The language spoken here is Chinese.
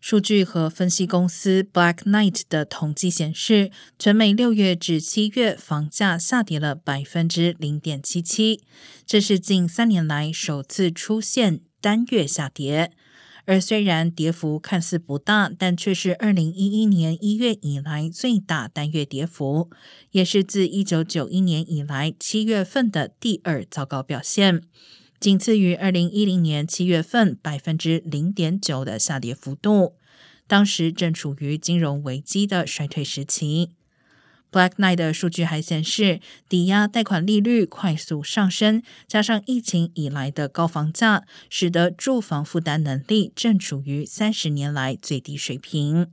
数据和分析公司 Black Knight 的统计显示，全美六月至七月房价下跌了百分之零点七七，这是近三年来首次出现单月下跌。而虽然跌幅看似不大，但却是二零一一年一月以来最大单月跌幅，也是自一九九一年以来七月份的第二糟糕表现。仅次于二零一零年七月份百分之零点九的下跌幅度，当时正处于金融危机的衰退时期。Black Knight 的数据还显示，抵押贷款利率快速上升，加上疫情以来的高房价，使得住房负担能力正处于三十年来最低水平。